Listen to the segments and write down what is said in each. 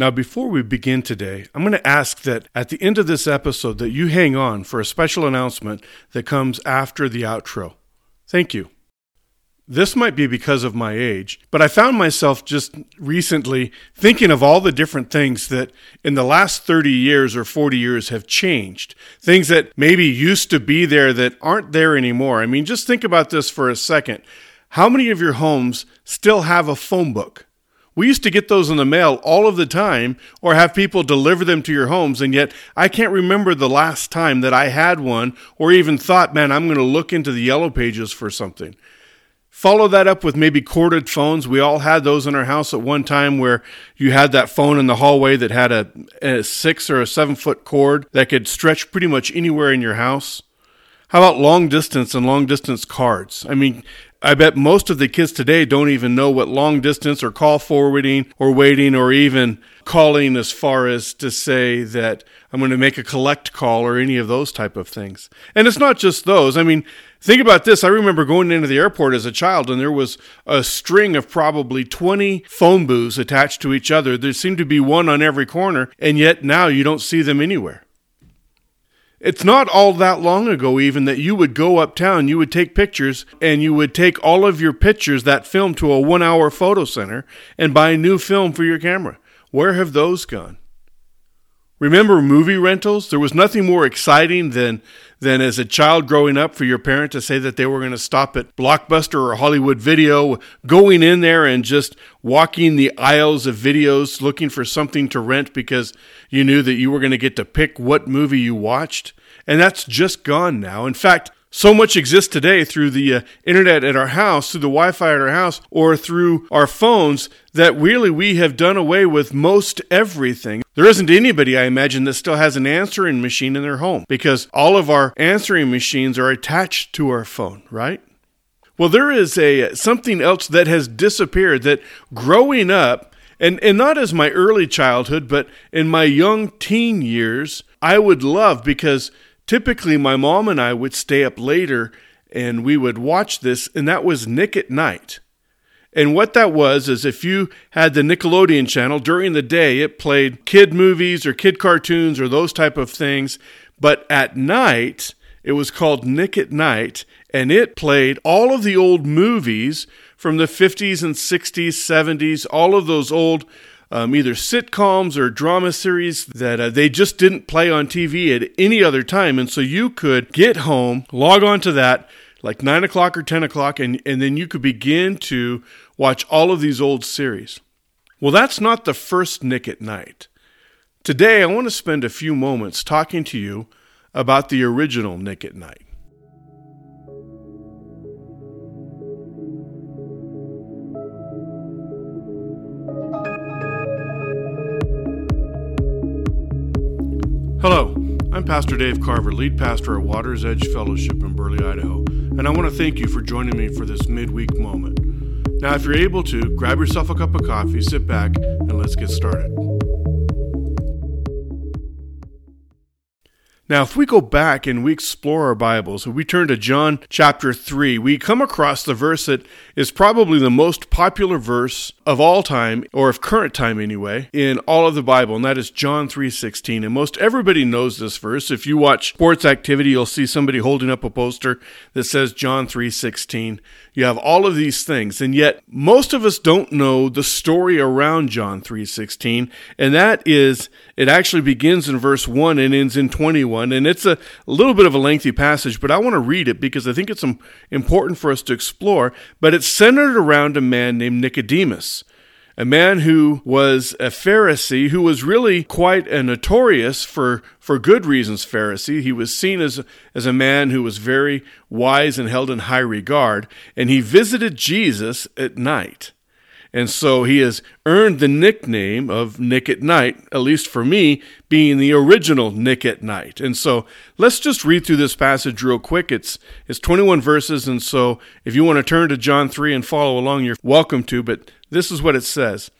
Now, before we begin today, I'm going to ask that at the end of this episode that you hang on for a special announcement that comes after the outro. Thank you. This might be because of my age, but I found myself just recently thinking of all the different things that in the last 30 years or 40 years have changed. Things that maybe used to be there that aren't there anymore. I mean, just think about this for a second. How many of your homes still have a phone book? We used to get those in the mail all of the time or have people deliver them to your homes, and yet I can't remember the last time that I had one or even thought, man, I'm going to look into the yellow pages for something. Follow that up with maybe corded phones. We all had those in our house at one time where you had that phone in the hallway that had a, a six or a seven foot cord that could stretch pretty much anywhere in your house. How about long distance and long distance cards? I mean, I bet most of the kids today don't even know what long distance or call forwarding or waiting or even calling as far as to say that I'm going to make a collect call or any of those type of things. And it's not just those. I mean, think about this. I remember going into the airport as a child and there was a string of probably 20 phone booths attached to each other. There seemed to be one on every corner, and yet now you don't see them anywhere. It's not all that long ago, even, that you would go uptown, you would take pictures, and you would take all of your pictures, that film, to a one hour photo center and buy new film for your camera. Where have those gone? Remember movie rentals? There was nothing more exciting than, than as a child growing up for your parent to say that they were going to stop at Blockbuster or Hollywood Video, going in there and just walking the aisles of videos looking for something to rent because you knew that you were going to get to pick what movie you watched. And that's just gone now. In fact, so much exists today through the uh, internet at our house, through the Wi Fi at our house, or through our phones that really we have done away with most everything. There isn't anybody, I imagine, that still has an answering machine in their home because all of our answering machines are attached to our phone, right? Well, there is a something else that has disappeared that growing up, and, and not as my early childhood, but in my young teen years, I would love because typically my mom and I would stay up later and we would watch this, and that was Nick at Night. And what that was is if you had the Nickelodeon channel during the day, it played kid movies or kid cartoons or those type of things. But at night, it was called Nick at Night, and it played all of the old movies from the 50s and 60s, 70s, all of those old um, either sitcoms or drama series that uh, they just didn't play on TV at any other time. And so you could get home, log on to that like 9 o'clock or 10 o'clock, and, and then you could begin to watch all of these old series. Well, that's not the first Nick at Night. Today, I want to spend a few moments talking to you about the original Nick at Night. Hello, I'm Pastor Dave Carver, lead pastor at Waters Edge Fellowship in Burley, Idaho, and I want to thank you for joining me for this midweek moment. Now, if you're able to, grab yourself a cup of coffee, sit back, and let's get started. Now, if we go back and we explore our Bibles, if we turn to John chapter 3, we come across the verse that is probably the most popular verse of all time, or of current time anyway, in all of the Bible, and that is John 3.16. And most everybody knows this verse. If you watch sports activity, you'll see somebody holding up a poster that says John 3.16. You have all of these things, and yet most of us don't know the story around John 3:16, and that is it actually begins in verse 1 and ends in 21, and it's a, a little bit of a lengthy passage, but I want to read it because I think it's important for us to explore, but it's centered around a man named Nicodemus a man who was a Pharisee, who was really quite a notorious for, for good reasons Pharisee. He was seen as, as a man who was very wise and held in high regard, and he visited Jesus at night. And so he has earned the nickname of Nick at Night, at least for me, being the original Nick at Night. And so let's just read through this passage real quick. It's, it's 21 verses, and so if you want to turn to John 3 and follow along, you're welcome to, but this is what it says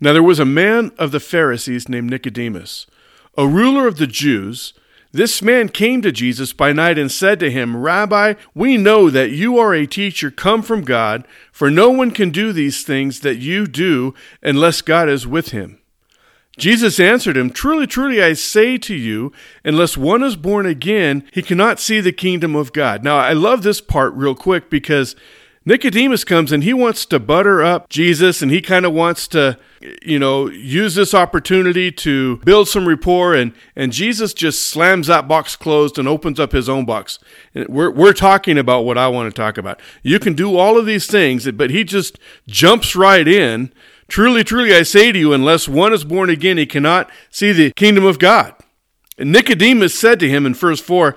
Now there was a man of the Pharisees named Nicodemus, a ruler of the Jews. This man came to Jesus by night and said to him, Rabbi, we know that you are a teacher come from God, for no one can do these things that you do unless God is with him. Jesus answered him, Truly, truly, I say to you, unless one is born again, he cannot see the kingdom of God. Now, I love this part real quick because Nicodemus comes and he wants to butter up Jesus and he kind of wants to, you know, use this opportunity to build some rapport. And, and Jesus just slams that box closed and opens up his own box. We're, we're talking about what I want to talk about. You can do all of these things, but he just jumps right in Truly, truly, I say to you, unless one is born again, he cannot see the kingdom of God. And Nicodemus said to him in verse 4,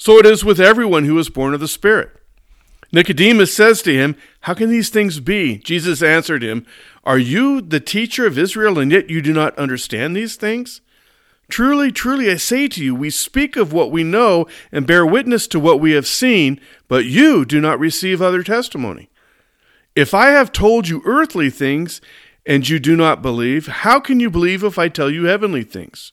So it is with everyone who is born of the Spirit. Nicodemus says to him, How can these things be? Jesus answered him, Are you the teacher of Israel, and yet you do not understand these things? Truly, truly, I say to you, we speak of what we know and bear witness to what we have seen, but you do not receive other testimony. If I have told you earthly things, and you do not believe, how can you believe if I tell you heavenly things?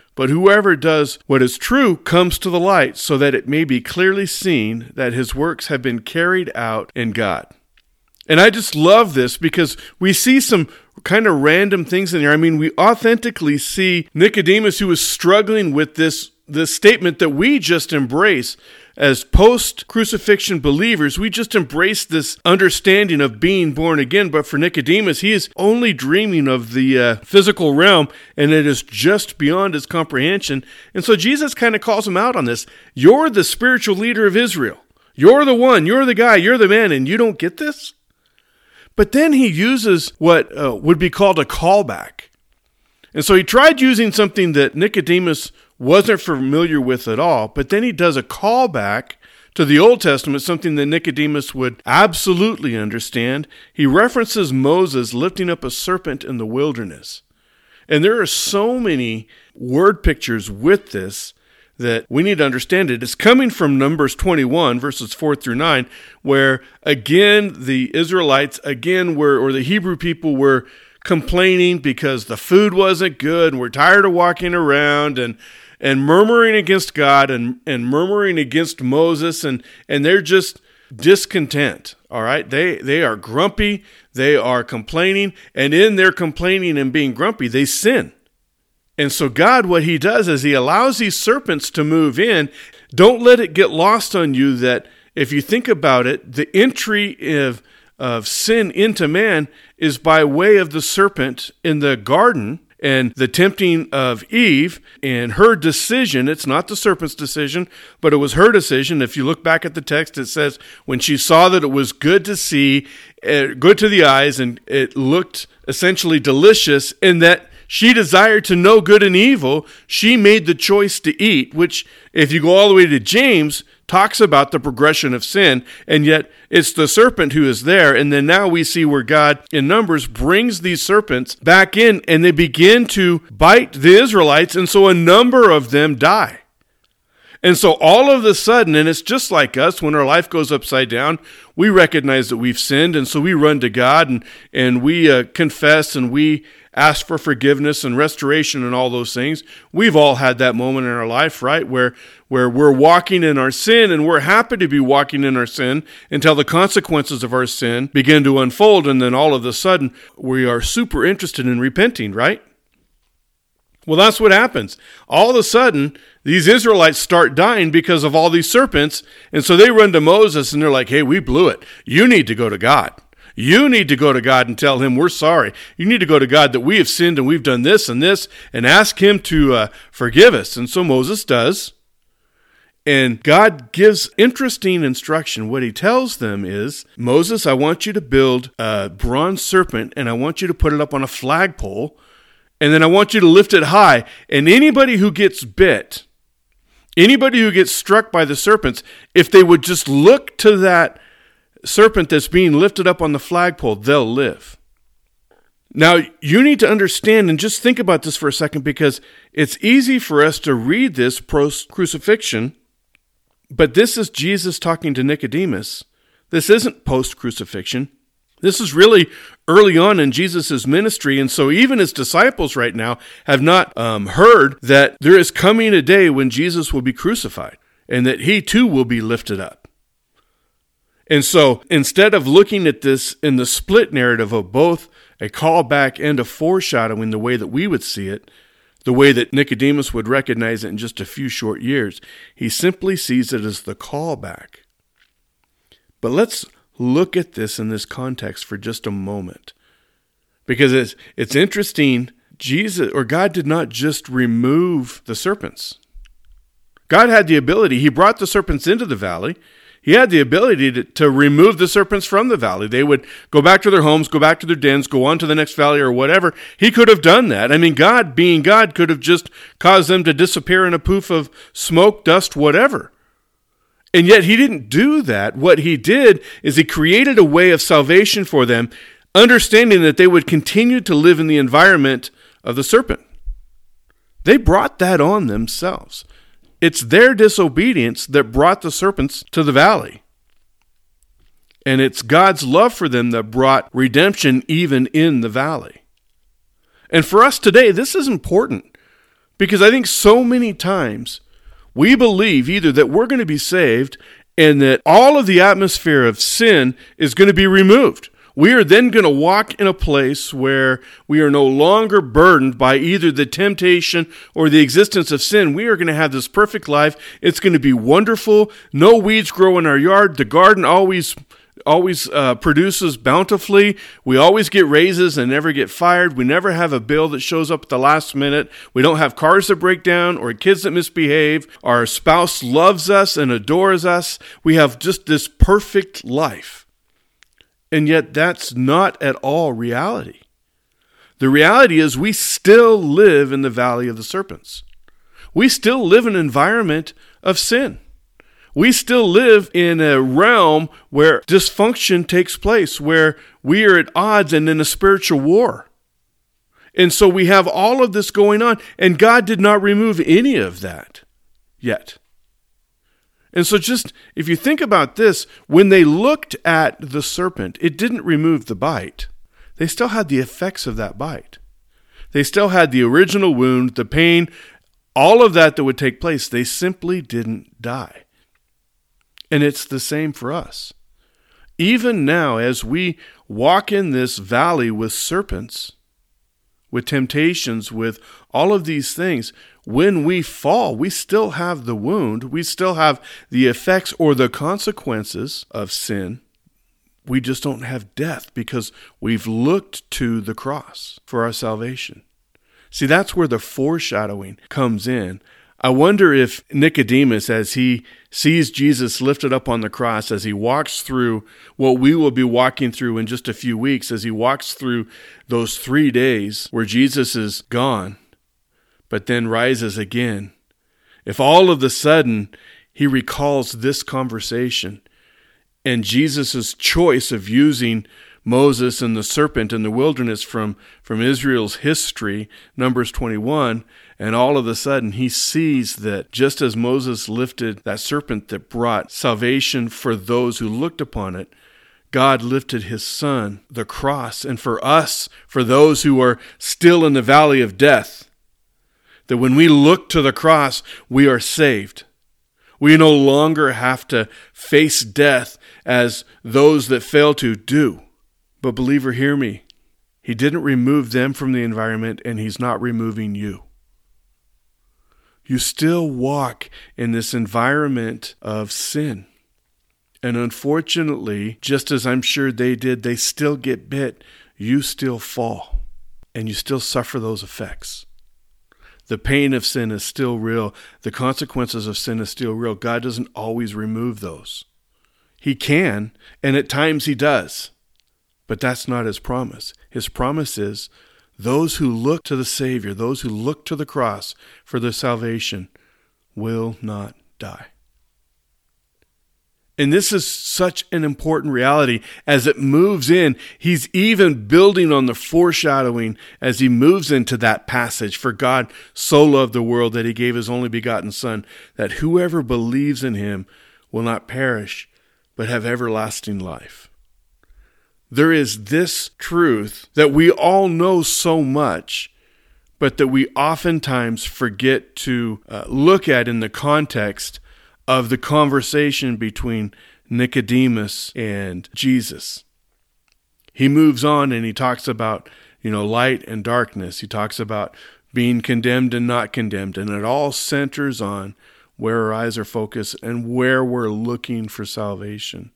But whoever does what is true comes to the light, so that it may be clearly seen that his works have been carried out in God. And I just love this because we see some kind of random things in there. I mean, we authentically see Nicodemus who is struggling with this this statement that we just embrace as post crucifixion believers, we just embrace this understanding of being born again. But for Nicodemus, he is only dreaming of the uh, physical realm, and it is just beyond his comprehension. And so Jesus kind of calls him out on this. You're the spiritual leader of Israel. You're the one, you're the guy, you're the man, and you don't get this? But then he uses what uh, would be called a callback. And so he tried using something that Nicodemus wasn't familiar with at all. But then he does a callback to the Old Testament, something that Nicodemus would absolutely understand. He references Moses lifting up a serpent in the wilderness. And there are so many word pictures with this that we need to understand it. It's coming from Numbers 21, verses 4 through 9, where again the Israelites, again were, or the Hebrew people were complaining because the food wasn't good and we're tired of walking around and and murmuring against God and, and murmuring against Moses, and, and they're just discontent. All right. They they are grumpy, they are complaining, and in their complaining and being grumpy, they sin. And so God, what he does is he allows these serpents to move in. Don't let it get lost on you that if you think about it, the entry of of sin into man is by way of the serpent in the garden and the tempting of Eve and her decision. It's not the serpent's decision, but it was her decision. If you look back at the text, it says, when she saw that it was good to see, uh, good to the eyes, and it looked essentially delicious, and that she desired to know good and evil, she made the choice to eat, which, if you go all the way to James, talks about the progression of sin, and yet it's the serpent who is there. And then now we see where God, in Numbers, brings these serpents back in and they begin to bite the Israelites, and so a number of them die. And so all of a sudden, and it's just like us, when our life goes upside down, we recognize that we've sinned. And so we run to God and, and we uh, confess and we ask for forgiveness and restoration and all those things. We've all had that moment in our life, right? Where, where we're walking in our sin and we're happy to be walking in our sin until the consequences of our sin begin to unfold. And then all of a sudden, we are super interested in repenting, right? Well, that's what happens. All of a sudden, these Israelites start dying because of all these serpents. And so they run to Moses and they're like, hey, we blew it. You need to go to God. You need to go to God and tell him we're sorry. You need to go to God that we have sinned and we've done this and this and ask him to uh, forgive us. And so Moses does. And God gives interesting instruction. What he tells them is Moses, I want you to build a bronze serpent and I want you to put it up on a flagpole and then I want you to lift it high. And anybody who gets bit, anybody who gets struck by the serpents, if they would just look to that serpent that's being lifted up on the flagpole, they'll live. Now, you need to understand and just think about this for a second because it's easy for us to read this post crucifixion, but this is Jesus talking to Nicodemus. This isn't post crucifixion. This is really early on in Jesus' ministry. And so even his disciples right now have not um, heard that there is coming a day when Jesus will be crucified and that he too will be lifted up. And so instead of looking at this in the split narrative of both a callback and a foreshadowing the way that we would see it, the way that Nicodemus would recognize it in just a few short years, he simply sees it as the callback. But let's look at this in this context for just a moment. Because it's, it's interesting, Jesus or God did not just remove the serpents. God had the ability, He brought the serpents into the valley. He had the ability to, to remove the serpents from the valley. They would go back to their homes, go back to their dens, go on to the next valley or whatever. He could have done that. I mean, God, being God, could have just caused them to disappear in a poof of smoke, dust, whatever. And yet he didn't do that. What he did is he created a way of salvation for them, understanding that they would continue to live in the environment of the serpent. They brought that on themselves. It's their disobedience that brought the serpents to the valley. And it's God's love for them that brought redemption even in the valley. And for us today, this is important because I think so many times we believe either that we're going to be saved and that all of the atmosphere of sin is going to be removed. We are then going to walk in a place where we are no longer burdened by either the temptation or the existence of sin. We are going to have this perfect life. It's going to be wonderful. No weeds grow in our yard. The garden always always uh, produces bountifully. We always get raises and never get fired. We never have a bill that shows up at the last minute. We don't have cars that break down or kids that misbehave. Our spouse loves us and adores us. We have just this perfect life. And yet, that's not at all reality. The reality is, we still live in the valley of the serpents. We still live in an environment of sin. We still live in a realm where dysfunction takes place, where we are at odds and in a spiritual war. And so we have all of this going on, and God did not remove any of that yet. And so, just if you think about this, when they looked at the serpent, it didn't remove the bite. They still had the effects of that bite. They still had the original wound, the pain, all of that that would take place. They simply didn't die. And it's the same for us. Even now, as we walk in this valley with serpents, with temptations, with all of these things, when we fall, we still have the wound, we still have the effects or the consequences of sin. We just don't have death because we've looked to the cross for our salvation. See, that's where the foreshadowing comes in I wonder if Nicodemus, as he sees Jesus lifted up on the cross, as he walks through what we will be walking through in just a few weeks, as he walks through those three days where Jesus is gone, but then rises again, if all of a sudden he recalls this conversation and Jesus' choice of using Moses and the serpent in the wilderness from, from Israel's history, Numbers 21, And all of a sudden, he sees that just as Moses lifted that serpent that brought salvation for those who looked upon it, God lifted his son, the cross, and for us, for those who are still in the valley of death, that when we look to the cross, we are saved. We no longer have to face death as those that fail to do. But, believer, hear me. He didn't remove them from the environment, and He's not removing you. You still walk in this environment of sin. And unfortunately, just as I'm sure they did, they still get bit. You still fall, and you still suffer those effects. The pain of sin is still real. The consequences of sin is still real. God doesn't always remove those. He can, and at times He does. But that's not His promise. His promise is those who look to the Savior, those who look to the cross for their salvation, will not die. And this is such an important reality as it moves in. He's even building on the foreshadowing as he moves into that passage. For God so loved the world that he gave his only begotten Son, that whoever believes in him will not perish, but have everlasting life. There is this truth that we all know so much, but that we oftentimes forget to uh, look at in the context of the conversation between Nicodemus and Jesus. He moves on and he talks about, you know, light and darkness. He talks about being condemned and not condemned. And it all centers on where our eyes are focused and where we're looking for salvation.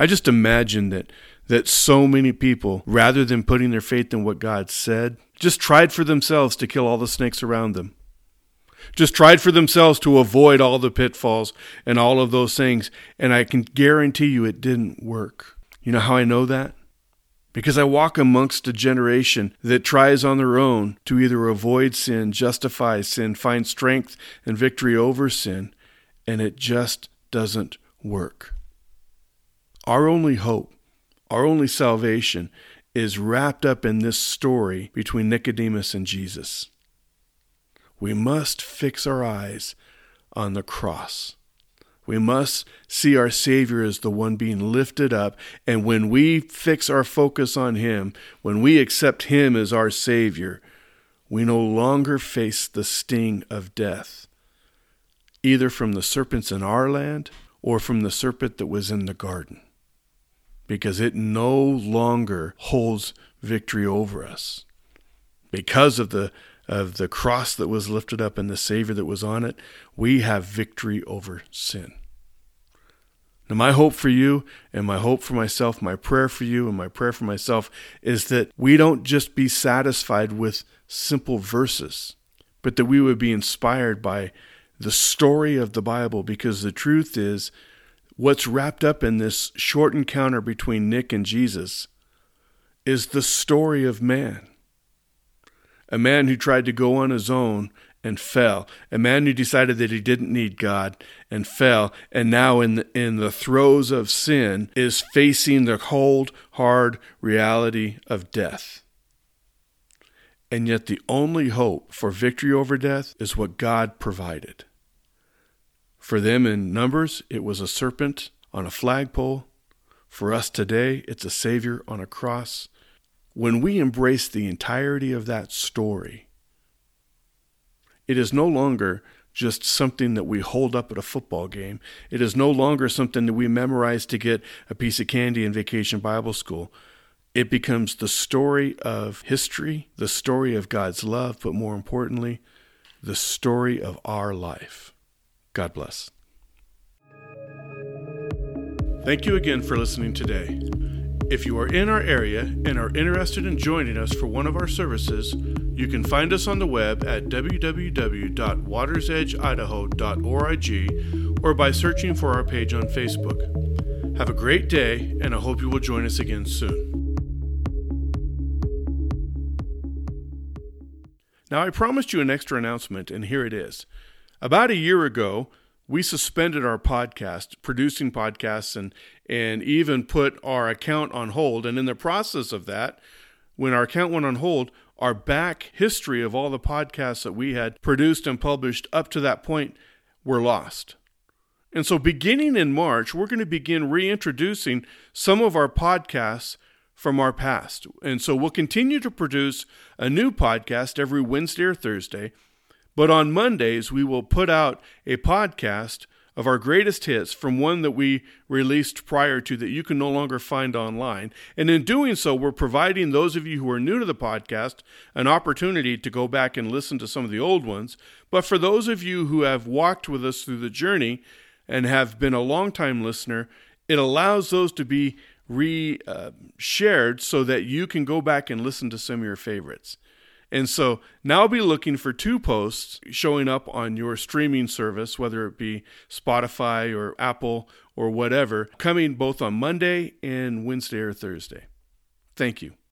I just imagine that that so many people, rather than putting their faith in what God said, just tried for themselves to kill all the snakes around them just tried for themselves to avoid all the pitfalls and all of those things. And I can guarantee you it didn't work. You know how I know that? Because I walk amongst a generation that tries on their own to either avoid sin, justify sin, find strength and victory over sin, and it just doesn't work. Our only hope, our only salvation, is wrapped up in this story between Nicodemus and Jesus we must fix our eyes on the cross. We must see our Savior as the one being lifted up. And when we fix our focus on Him, when we accept Him as our Savior, we no longer face the sting of death, either from the serpents in our land or from the serpent that was in the garden, because it no longer holds victory over us. Because of the of the cross that was lifted up and the Savior that was on it, we have victory over sin. Now, my hope for you and my hope for myself, my prayer for you and my prayer for myself is that we don't just be satisfied with simple verses, but that we would be inspired by the story of the Bible because the truth is what's wrapped up in this short encounter between Nick and Jesus is the story of man a man who tried to go on his own and fell, a man who decided that he didn't need God and fell, and now in the, in the throes of sin is facing the cold, hard reality of death. And yet, the only hope for victory over death is what God provided. For them in Numbers, it was a serpent on a flagpole. For us today, it's a Savior on a cross when we embrace the entirety of that story, it is no longer just something that we hold up at a football game. It is no longer something that we memorize to get a piece of candy in vacation Bible school. It becomes the story of history, the story of God's love, but more importantly, the story of our life. God bless. Thank you again for listening today. If you are in our area and are interested in joining us for one of our services, you can find us on the web at www.watersedgeidaho.org or by searching for our page on Facebook. Have a great day, and I hope you will join us again soon. Now, I promised you an extra announcement, and here it is. About a year ago, we suspended our podcast, producing podcasts, and and even put our account on hold. And in the process of that, when our account went on hold, our back history of all the podcasts that we had produced and published up to that point were lost. And so, beginning in March, we're going to begin reintroducing some of our podcasts from our past. And so, we'll continue to produce a new podcast every Wednesday or Thursday. But on Mondays, we will put out a podcast of our greatest hits from one that we released prior to that you can no longer find online. And in doing so, we're providing those of you who are new to the podcast an opportunity to go back and listen to some of the old ones. But for those of you who have walked with us through the journey and have been a long-time listener, it allows those to be re uh, shared so that you can go back and listen to some of your favorites. And so now be looking for two posts showing up on your streaming service, whether it be Spotify or Apple or whatever, coming both on Monday and Wednesday or Thursday. Thank you.